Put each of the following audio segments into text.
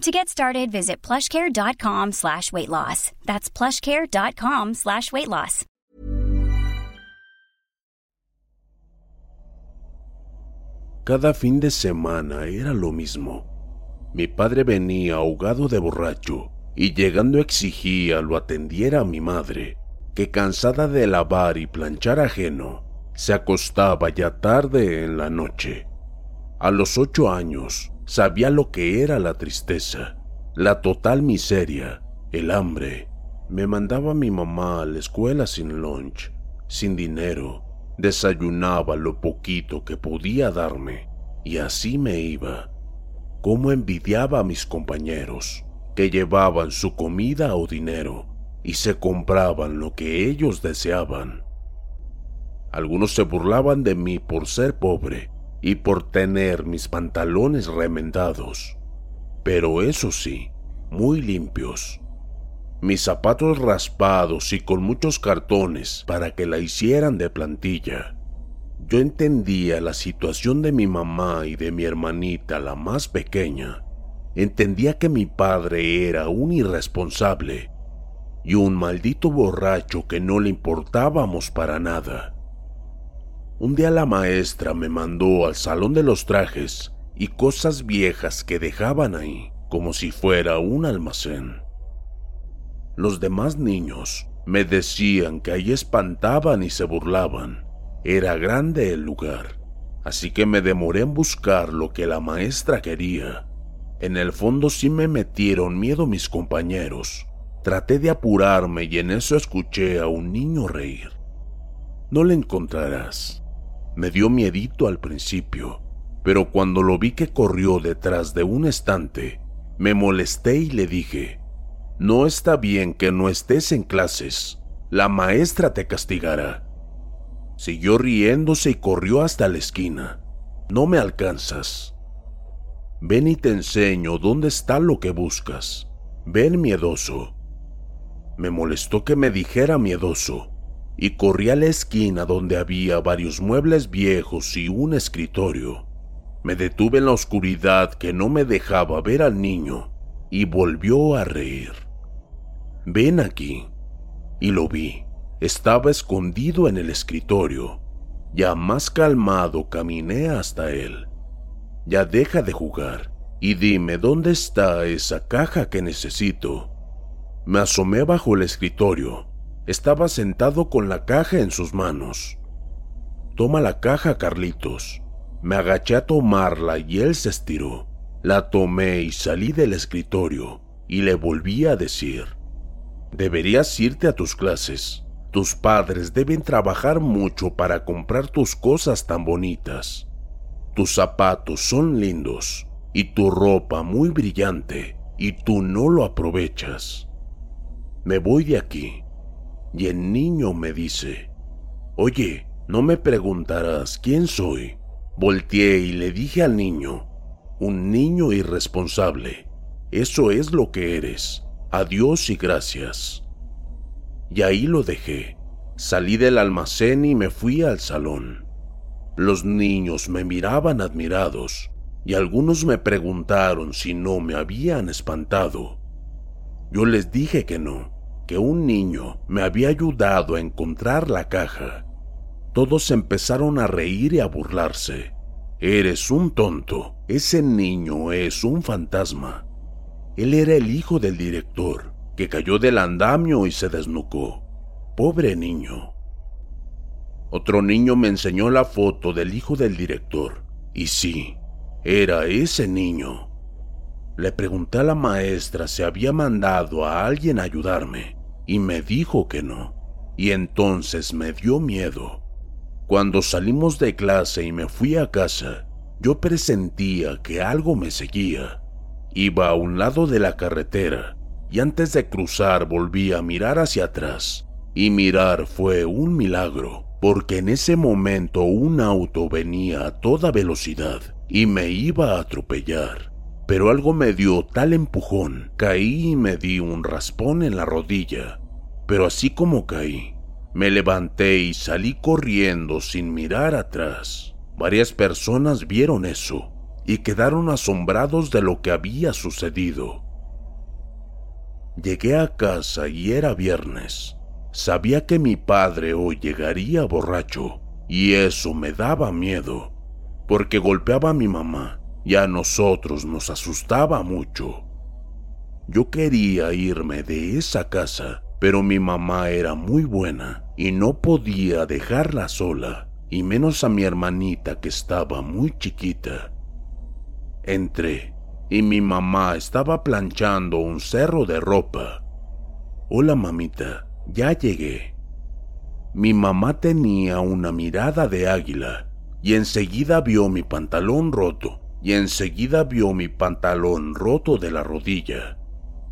To get started, visit plushcare.com slash weight loss. That's plushcare.com slash weight loss. Cada fin de semana era lo mismo. Mi padre venía ahogado de borracho y llegando exigía lo atendiera mi madre, que cansada de lavar y planchar ajeno, se acostaba ya tarde en la noche. A los ocho años sabía lo que era la tristeza, la total miseria, el hambre. Me mandaba mi mamá a la escuela sin lunch, sin dinero, desayunaba lo poquito que podía darme y así me iba. Cómo envidiaba a mis compañeros, que llevaban su comida o dinero y se compraban lo que ellos deseaban. Algunos se burlaban de mí por ser pobre y por tener mis pantalones remendados, pero eso sí, muy limpios. Mis zapatos raspados y con muchos cartones para que la hicieran de plantilla. Yo entendía la situación de mi mamá y de mi hermanita, la más pequeña. Entendía que mi padre era un irresponsable y un maldito borracho que no le importábamos para nada. Un día la maestra me mandó al salón de los trajes y cosas viejas que dejaban ahí, como si fuera un almacén. Los demás niños me decían que ahí espantaban y se burlaban. Era grande el lugar, así que me demoré en buscar lo que la maestra quería. En el fondo sí me metieron miedo mis compañeros. Traté de apurarme y en eso escuché a un niño reír. No le encontrarás. Me dio miedito al principio, pero cuando lo vi que corrió detrás de un estante, me molesté y le dije, no está bien que no estés en clases. La maestra te castigará. Siguió riéndose y corrió hasta la esquina. No me alcanzas. Ven y te enseño dónde está lo que buscas. Ven miedoso. Me molestó que me dijera miedoso, y corrí a la esquina donde había varios muebles viejos y un escritorio. Me detuve en la oscuridad que no me dejaba ver al niño, y volvió a reír. Ven aquí. Y lo vi. Estaba escondido en el escritorio. Ya más calmado caminé hasta él. Ya deja de jugar y dime dónde está esa caja que necesito. Me asomé bajo el escritorio. Estaba sentado con la caja en sus manos. Toma la caja, Carlitos. Me agaché a tomarla y él se estiró. La tomé y salí del escritorio y le volví a decir, deberías irte a tus clases. Tus padres deben trabajar mucho para comprar tus cosas tan bonitas. Tus zapatos son lindos y tu ropa muy brillante y tú no lo aprovechas. Me voy de aquí. Y el niño me dice, oye, no me preguntarás quién soy. Volteé y le dije al niño, un niño irresponsable. Eso es lo que eres. Adiós y gracias. Y ahí lo dejé. Salí del almacén y me fui al salón. Los niños me miraban admirados y algunos me preguntaron si no me habían espantado. Yo les dije que no, que un niño me había ayudado a encontrar la caja. Todos empezaron a reír y a burlarse. Eres un tonto, ese niño es un fantasma. Él era el hijo del director, que cayó del andamio y se desnucó. Pobre niño. Otro niño me enseñó la foto del hijo del director, y sí, era ese niño. Le pregunté a la maestra si había mandado a alguien a ayudarme, y me dijo que no, y entonces me dio miedo. Cuando salimos de clase y me fui a casa, yo presentía que algo me seguía. Iba a un lado de la carretera y antes de cruzar volví a mirar hacia atrás. Y mirar fue un milagro, porque en ese momento un auto venía a toda velocidad y me iba a atropellar. Pero algo me dio tal empujón, caí y me di un raspón en la rodilla. Pero así como caí, me levanté y salí corriendo sin mirar atrás. Varias personas vieron eso y quedaron asombrados de lo que había sucedido. Llegué a casa y era viernes. Sabía que mi padre hoy llegaría borracho y eso me daba miedo, porque golpeaba a mi mamá y a nosotros nos asustaba mucho. Yo quería irme de esa casa pero mi mamá era muy buena y no podía dejarla sola, y menos a mi hermanita que estaba muy chiquita. Entré y mi mamá estaba planchando un cerro de ropa. Hola mamita, ya llegué. Mi mamá tenía una mirada de águila y enseguida vio mi pantalón roto y enseguida vio mi pantalón roto de la rodilla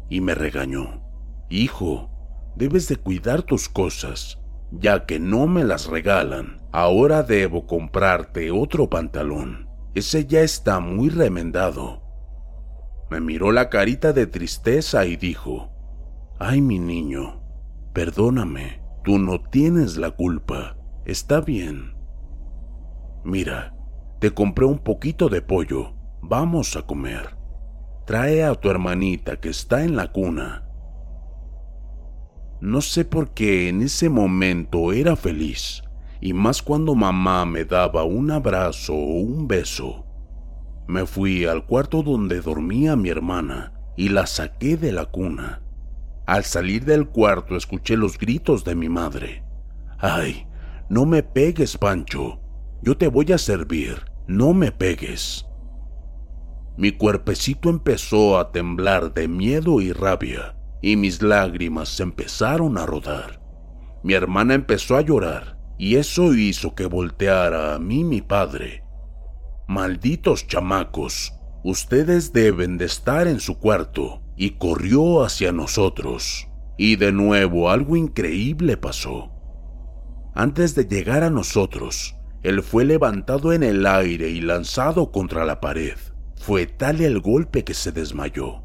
y me regañó. Hijo, debes de cuidar tus cosas, ya que no me las regalan. Ahora debo comprarte otro pantalón. Ese ya está muy remendado. Me miró la carita de tristeza y dijo, Ay, mi niño, perdóname, tú no tienes la culpa. Está bien. Mira, te compré un poquito de pollo. Vamos a comer. Trae a tu hermanita que está en la cuna no sé por qué en ese momento era feliz, y más cuando mamá me daba un abrazo o un beso. Me fui al cuarto donde dormía mi hermana y la saqué de la cuna. Al salir del cuarto escuché los gritos de mi madre. ¡Ay! No me pegues, Pancho. Yo te voy a servir. No me pegues. Mi cuerpecito empezó a temblar de miedo y rabia y mis lágrimas empezaron a rodar. Mi hermana empezó a llorar y eso hizo que volteara a mí mi padre. Malditos chamacos, ustedes deben de estar en su cuarto y corrió hacia nosotros. Y de nuevo algo increíble pasó. Antes de llegar a nosotros, él fue levantado en el aire y lanzado contra la pared. Fue tal el golpe que se desmayó.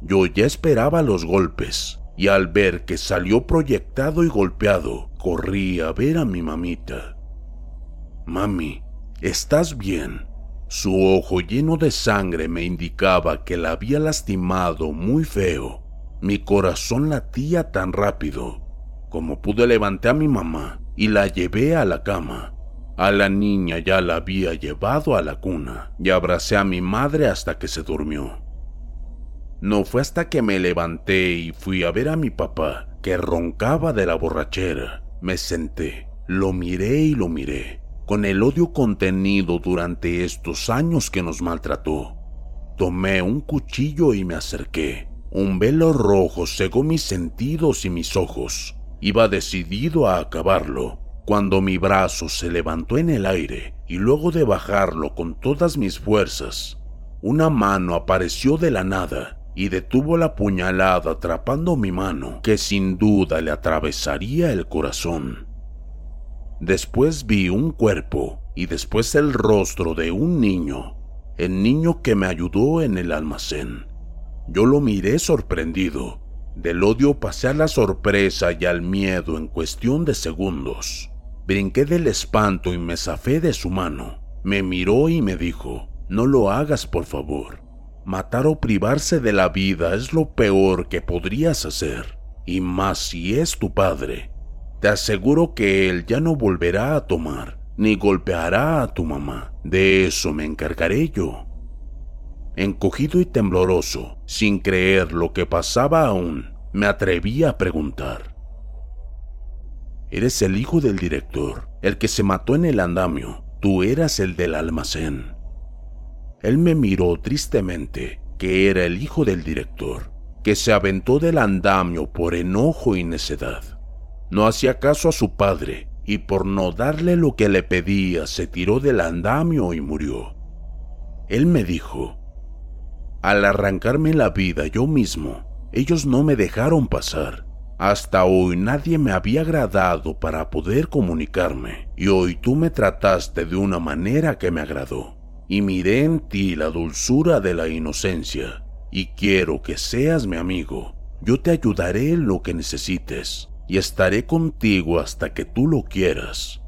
Yo ya esperaba los golpes, y al ver que salió proyectado y golpeado, corrí a ver a mi mamita. Mami, ¿estás bien? Su ojo lleno de sangre me indicaba que la había lastimado muy feo. Mi corazón latía tan rápido. Como pude levanté a mi mamá y la llevé a la cama. A la niña ya la había llevado a la cuna y abracé a mi madre hasta que se durmió. No fue hasta que me levanté y fui a ver a mi papá, que roncaba de la borrachera. Me senté, lo miré y lo miré, con el odio contenido durante estos años que nos maltrató. Tomé un cuchillo y me acerqué. Un velo rojo cegó mis sentidos y mis ojos. Iba decidido a acabarlo, cuando mi brazo se levantó en el aire y luego de bajarlo con todas mis fuerzas, una mano apareció de la nada y detuvo la puñalada atrapando mi mano, que sin duda le atravesaría el corazón. Después vi un cuerpo y después el rostro de un niño, el niño que me ayudó en el almacén. Yo lo miré sorprendido. Del odio pasé a la sorpresa y al miedo en cuestión de segundos. Brinqué del espanto y me zafé de su mano. Me miró y me dijo, no lo hagas por favor. Matar o privarse de la vida es lo peor que podrías hacer. y más si es tu padre. Te aseguro que él ya no volverá a tomar, ni golpeará a tu mamá. De eso me encargaré yo. Encogido y tembloroso, sin creer lo que pasaba aún, me atreví a preguntar. Eres el hijo del director, el que se mató en el andamio. Tú eras el del almacén. Él me miró tristemente, que era el hijo del director, que se aventó del andamio por enojo y necedad. No hacía caso a su padre y por no darle lo que le pedía se tiró del andamio y murió. Él me dijo, al arrancarme la vida yo mismo, ellos no me dejaron pasar. Hasta hoy nadie me había agradado para poder comunicarme, y hoy tú me trataste de una manera que me agradó, y miré en ti la dulzura de la inocencia, y quiero que seas mi amigo. Yo te ayudaré en lo que necesites, y estaré contigo hasta que tú lo quieras.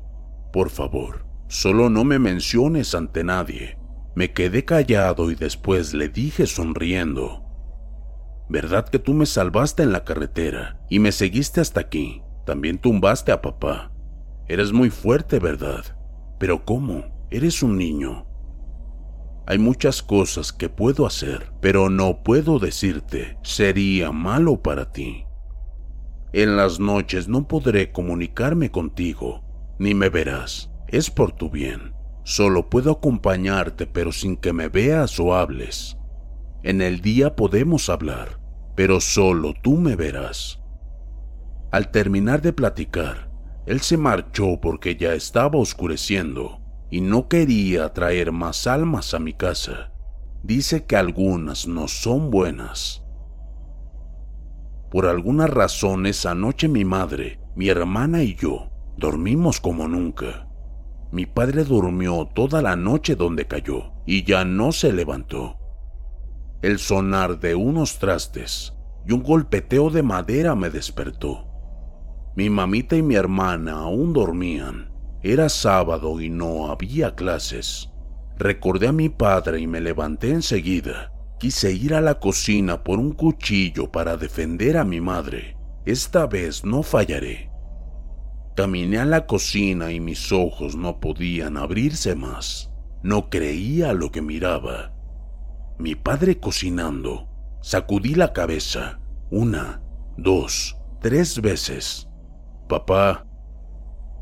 Por favor, solo no me menciones ante nadie. Me quedé callado y después le dije sonriendo, ¿Verdad que tú me salvaste en la carretera y me seguiste hasta aquí? También tumbaste a papá. Eres muy fuerte, ¿verdad? Pero ¿cómo? Eres un niño. Hay muchas cosas que puedo hacer, pero no puedo decirte. Sería malo para ti. En las noches no podré comunicarme contigo, ni me verás. Es por tu bien. Solo puedo acompañarte, pero sin que me veas o hables. En el día podemos hablar, pero solo tú me verás. Al terminar de platicar, él se marchó porque ya estaba oscureciendo y no quería traer más almas a mi casa. Dice que algunas no son buenas. Por alguna razón esa noche mi madre, mi hermana y yo dormimos como nunca. Mi padre durmió toda la noche donde cayó y ya no se levantó el sonar de unos trastes y un golpeteo de madera me despertó. Mi mamita y mi hermana aún dormían. Era sábado y no había clases. Recordé a mi padre y me levanté enseguida. Quise ir a la cocina por un cuchillo para defender a mi madre. Esta vez no fallaré. Caminé a la cocina y mis ojos no podían abrirse más. No creía lo que miraba mi padre cocinando. Sacudí la cabeza una, dos, tres veces. Papá.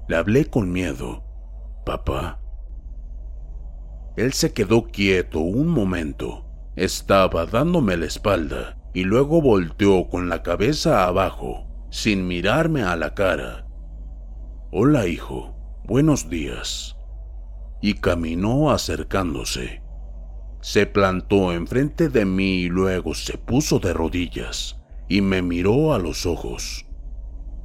Le hablé con miedo. Papá. Él se quedó quieto un momento. Estaba dándome la espalda y luego volteó con la cabeza abajo, sin mirarme a la cara. Hola, hijo. Buenos días. Y caminó acercándose. Se plantó enfrente de mí y luego se puso de rodillas y me miró a los ojos.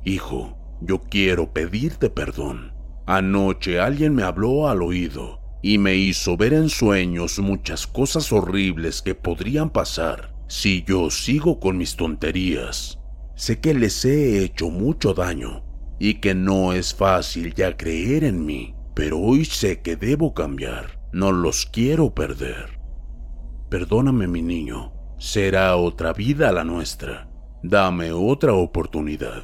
Hijo, yo quiero pedirte perdón. Anoche alguien me habló al oído y me hizo ver en sueños muchas cosas horribles que podrían pasar si yo sigo con mis tonterías. Sé que les he hecho mucho daño y que no es fácil ya creer en mí, pero hoy sé que debo cambiar. No los quiero perder. Perdóname mi niño, será otra vida la nuestra. Dame otra oportunidad.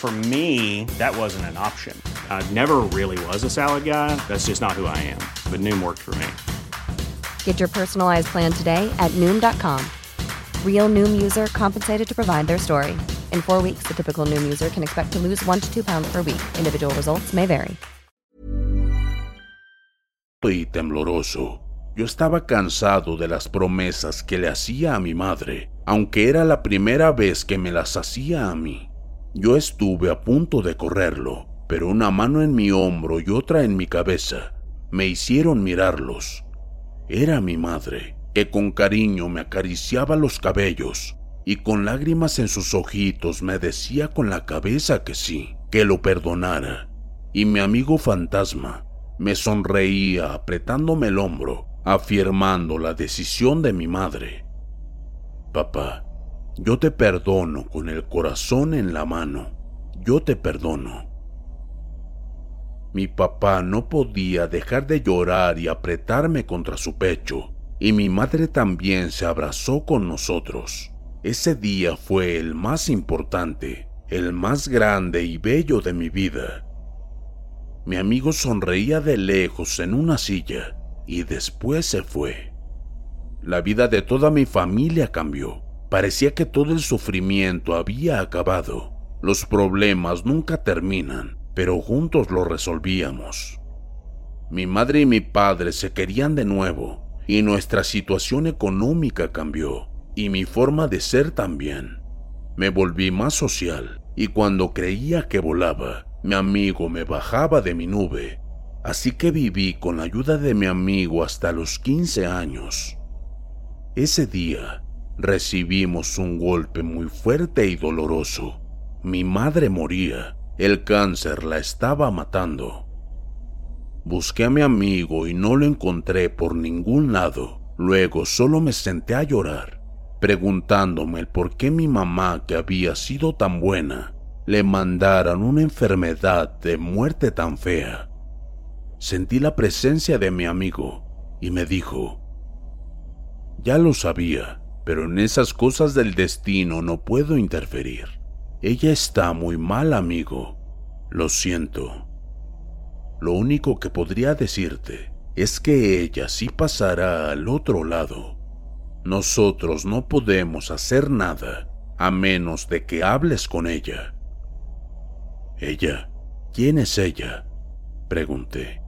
For me, that wasn't an option. I never really was a salad guy. That's just not who I am. But Noom worked for me. Get your personalized plan today at Noom.com. Real Noom user compensated to provide their story. In four weeks, the typical Noom user can expect to lose one to two pounds per week. Individual results may vary. Y tembloroso. Yo estaba cansado de las promesas que le hacía a mi madre, aunque era la primera vez que me las hacía a mí. Yo estuve a punto de correrlo, pero una mano en mi hombro y otra en mi cabeza me hicieron mirarlos. Era mi madre, que con cariño me acariciaba los cabellos y con lágrimas en sus ojitos me decía con la cabeza que sí, que lo perdonara. Y mi amigo fantasma me sonreía apretándome el hombro, afirmando la decisión de mi madre. Papá, yo te perdono con el corazón en la mano. Yo te perdono. Mi papá no podía dejar de llorar y apretarme contra su pecho, y mi madre también se abrazó con nosotros. Ese día fue el más importante, el más grande y bello de mi vida. Mi amigo sonreía de lejos en una silla y después se fue. La vida de toda mi familia cambió. Parecía que todo el sufrimiento había acabado. Los problemas nunca terminan, pero juntos los resolvíamos. Mi madre y mi padre se querían de nuevo y nuestra situación económica cambió y mi forma de ser también. Me volví más social y cuando creía que volaba, mi amigo me bajaba de mi nube. Así que viví con la ayuda de mi amigo hasta los 15 años. Ese día recibimos un golpe muy fuerte y doloroso. Mi madre moría. El cáncer la estaba matando. Busqué a mi amigo y no lo encontré por ningún lado. Luego solo me senté a llorar, preguntándome el por qué mi mamá, que había sido tan buena, le mandaran una enfermedad de muerte tan fea. Sentí la presencia de mi amigo y me dijo, ya lo sabía, pero en esas cosas del destino no puedo interferir. Ella está muy mal, amigo. Lo siento. Lo único que podría decirte es que ella sí pasará al otro lado. Nosotros no podemos hacer nada a menos de que hables con ella. ¿Ella? ¿Quién es ella? Pregunté.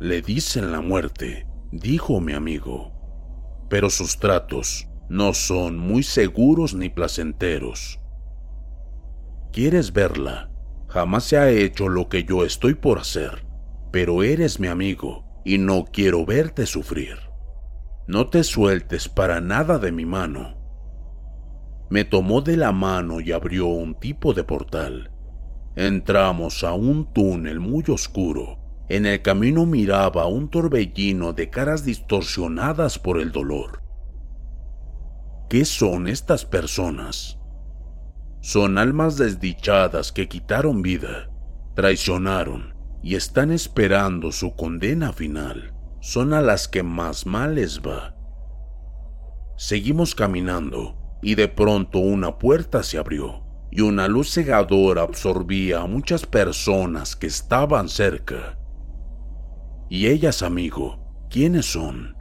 Le dicen la muerte, dijo mi amigo, pero sus tratos no son muy seguros ni placenteros. ¿Quieres verla? Jamás se ha hecho lo que yo estoy por hacer, pero eres mi amigo y no quiero verte sufrir. No te sueltes para nada de mi mano. Me tomó de la mano y abrió un tipo de portal. Entramos a un túnel muy oscuro. En el camino miraba un torbellino de caras distorsionadas por el dolor. ¿Qué son estas personas? Son almas desdichadas que quitaron vida, traicionaron y están esperando su condena final. Son a las que más mal les va. Seguimos caminando y de pronto una puerta se abrió y una luz cegadora absorbía a muchas personas que estaban cerca. ¿Y ellas, amigo? ¿Quiénes son?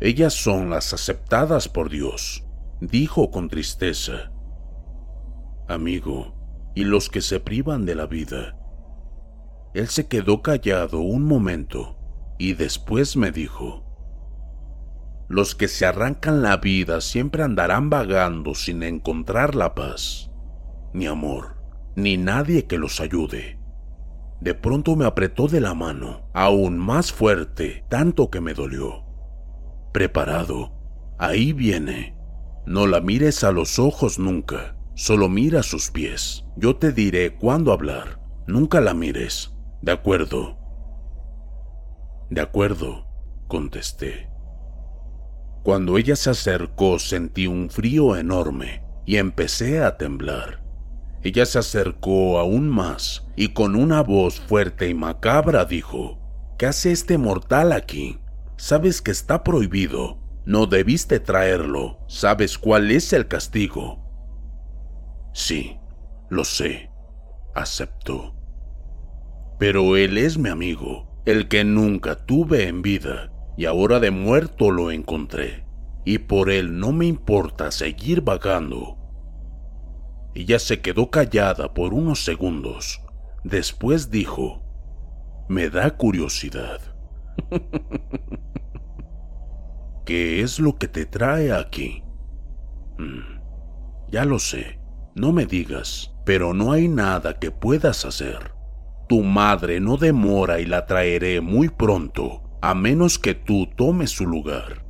Ellas son las aceptadas por Dios, dijo con tristeza. Amigo, ¿y los que se privan de la vida? Él se quedó callado un momento y después me dijo, los que se arrancan la vida siempre andarán vagando sin encontrar la paz, ni amor, ni nadie que los ayude. De pronto me apretó de la mano, aún más fuerte, tanto que me dolió. Preparado, ahí viene. No la mires a los ojos nunca, solo mira sus pies. Yo te diré cuándo hablar. Nunca la mires. De acuerdo. De acuerdo, contesté. Cuando ella se acercó sentí un frío enorme y empecé a temblar. Ella se acercó aún más y con una voz fuerte y macabra dijo, ¿Qué hace este mortal aquí? Sabes que está prohibido. No debiste traerlo. Sabes cuál es el castigo. Sí, lo sé. Acepto. Pero él es mi amigo, el que nunca tuve en vida, y ahora de muerto lo encontré, y por él no me importa seguir vagando. Ella se quedó callada por unos segundos. Después dijo, me da curiosidad. ¿Qué es lo que te trae aquí? Mm, ya lo sé, no me digas, pero no hay nada que puedas hacer. Tu madre no demora y la traeré muy pronto, a menos que tú tomes su lugar.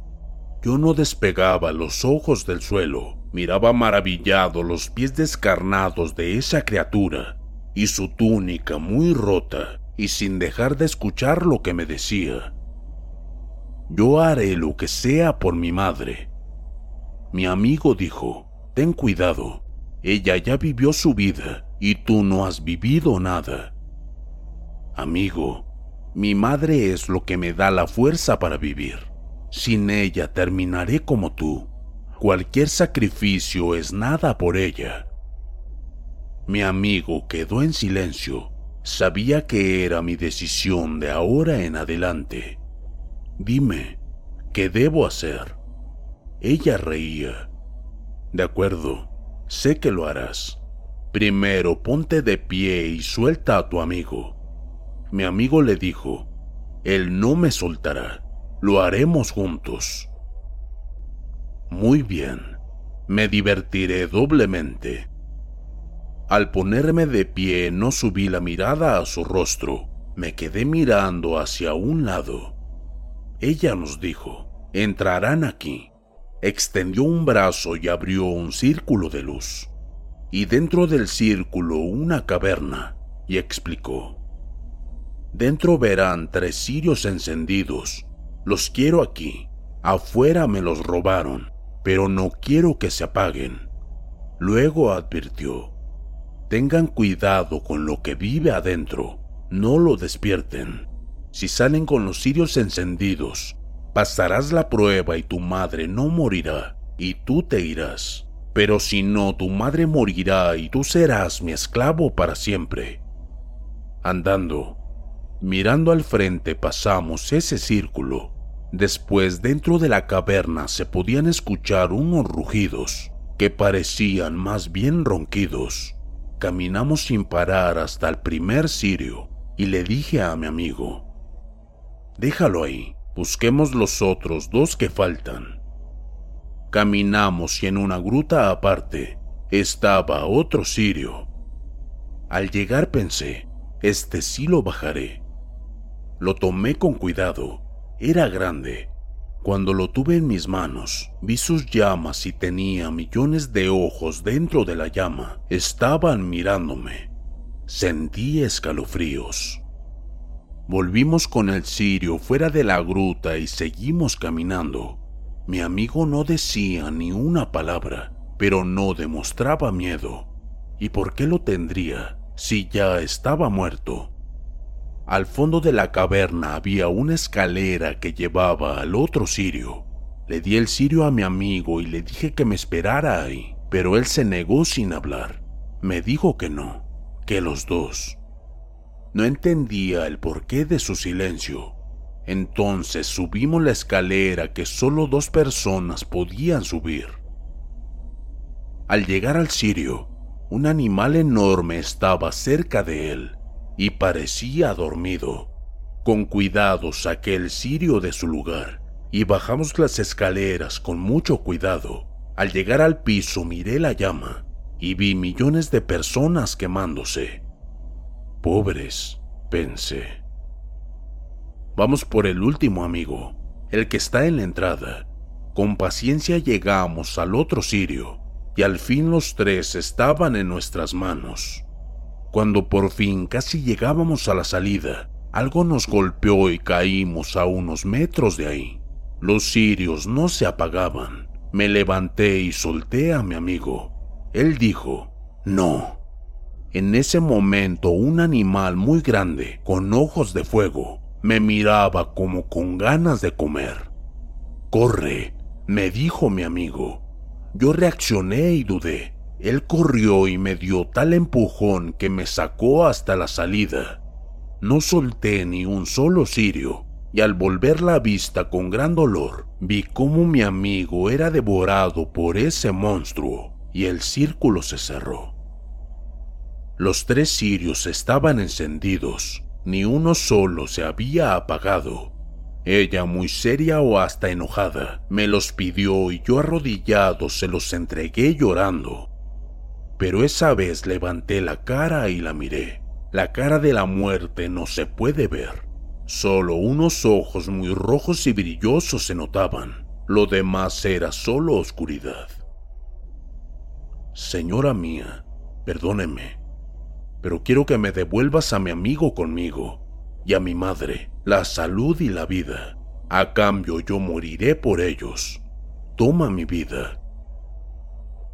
Yo no despegaba los ojos del suelo, miraba maravillado los pies descarnados de esa criatura y su túnica muy rota, y sin dejar de escuchar lo que me decía. Yo haré lo que sea por mi madre. Mi amigo dijo, ten cuidado, ella ya vivió su vida y tú no has vivido nada. Amigo, mi madre es lo que me da la fuerza para vivir. Sin ella terminaré como tú. Cualquier sacrificio es nada por ella. Mi amigo quedó en silencio. Sabía que era mi decisión de ahora en adelante. Dime, ¿qué debo hacer? Ella reía. De acuerdo, sé que lo harás. Primero ponte de pie y suelta a tu amigo. Mi amigo le dijo, Él no me soltará, lo haremos juntos. Muy bien, me divertiré doblemente. Al ponerme de pie no subí la mirada a su rostro, me quedé mirando hacia un lado. Ella nos dijo, entrarán aquí. Extendió un brazo y abrió un círculo de luz. Y dentro del círculo una caverna, y explicó, Dentro verán tres cirios encendidos. Los quiero aquí. Afuera me los robaron, pero no quiero que se apaguen. Luego advirtió, Tengan cuidado con lo que vive adentro, no lo despierten. Si salen con los cirios encendidos, pasarás la prueba y tu madre no morirá, y tú te irás. Pero si no, tu madre morirá y tú serás mi esclavo para siempre. Andando, mirando al frente pasamos ese círculo. Después dentro de la caverna se podían escuchar unos rugidos que parecían más bien ronquidos. Caminamos sin parar hasta el primer cirio y le dije a mi amigo, déjalo ahí, busquemos los otros dos que faltan. Caminamos y en una gruta aparte estaba otro cirio. Al llegar pensé, este sí lo bajaré. Lo tomé con cuidado, era grande, cuando lo tuve en mis manos, vi sus llamas y tenía millones de ojos dentro de la llama. Estaban mirándome. Sentí escalofríos. Volvimos con el cirio fuera de la gruta y seguimos caminando. Mi amigo no decía ni una palabra, pero no demostraba miedo. ¿Y por qué lo tendría si ya estaba muerto? Al fondo de la caverna había una escalera que llevaba al otro cirio. Le di el cirio a mi amigo y le dije que me esperara ahí, pero él se negó sin hablar. Me dijo que no, que los dos. No entendía el porqué de su silencio. Entonces subimos la escalera que solo dos personas podían subir. Al llegar al cirio, un animal enorme estaba cerca de él y parecía dormido. Con cuidado saqué el cirio de su lugar y bajamos las escaleras con mucho cuidado. Al llegar al piso miré la llama y vi millones de personas quemándose. Pobres, pensé. Vamos por el último amigo, el que está en la entrada. Con paciencia llegamos al otro cirio y al fin los tres estaban en nuestras manos. Cuando por fin casi llegábamos a la salida, algo nos golpeó y caímos a unos metros de ahí. Los cirios no se apagaban. Me levanté y solté a mi amigo. Él dijo, no. En ese momento un animal muy grande, con ojos de fuego, Me miraba como con ganas de comer. Corre, me dijo mi amigo. Yo reaccioné y dudé. Él corrió y me dio tal empujón que me sacó hasta la salida. No solté ni un solo cirio, y al volver la vista con gran dolor, vi cómo mi amigo era devorado por ese monstruo, y el círculo se cerró. Los tres cirios estaban encendidos, ni uno solo se había apagado. Ella, muy seria o hasta enojada, me los pidió y yo arrodillado se los entregué llorando. Pero esa vez levanté la cara y la miré. La cara de la muerte no se puede ver. Solo unos ojos muy rojos y brillosos se notaban. Lo demás era solo oscuridad. Señora mía, perdóneme, pero quiero que me devuelvas a mi amigo conmigo y a mi madre, la salud y la vida. A cambio yo moriré por ellos. Toma mi vida.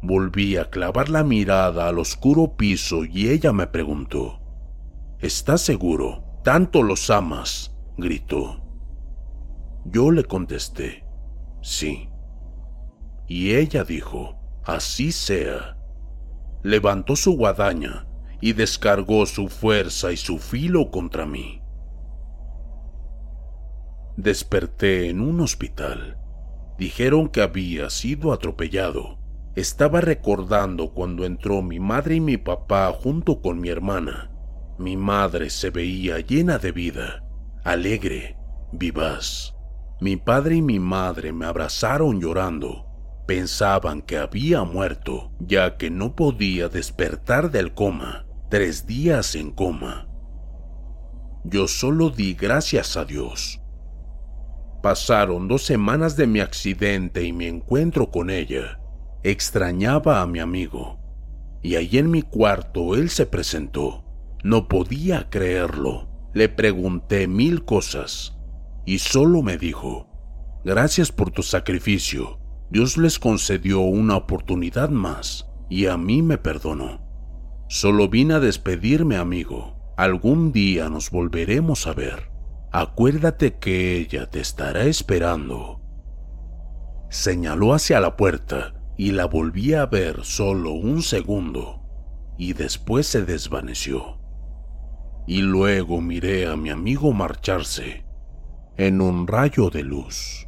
Volví a clavar la mirada al oscuro piso y ella me preguntó, ¿Estás seguro? ¿Tanto los amas? gritó. Yo le contesté, sí. Y ella dijo, así sea. Levantó su guadaña y descargó su fuerza y su filo contra mí. Desperté en un hospital. Dijeron que había sido atropellado. Estaba recordando cuando entró mi madre y mi papá junto con mi hermana mi madre se veía llena de vida, alegre, vivaz. Mi padre y mi madre me abrazaron llorando. Pensaban que había muerto, ya que no podía despertar del coma, tres días en coma. Yo solo di gracias a Dios. Pasaron dos semanas de mi accidente y mi encuentro con ella. Extrañaba a mi amigo, y ahí en mi cuarto él se presentó. No podía creerlo. Le pregunté mil cosas y solo me dijo, gracias por tu sacrificio. Dios les concedió una oportunidad más y a mí me perdonó. Solo vine a despedirme, amigo. Algún día nos volveremos a ver. Acuérdate que ella te estará esperando. Señaló hacia la puerta y la volví a ver solo un segundo y después se desvaneció y luego miré a mi amigo marcharse en un rayo de luz.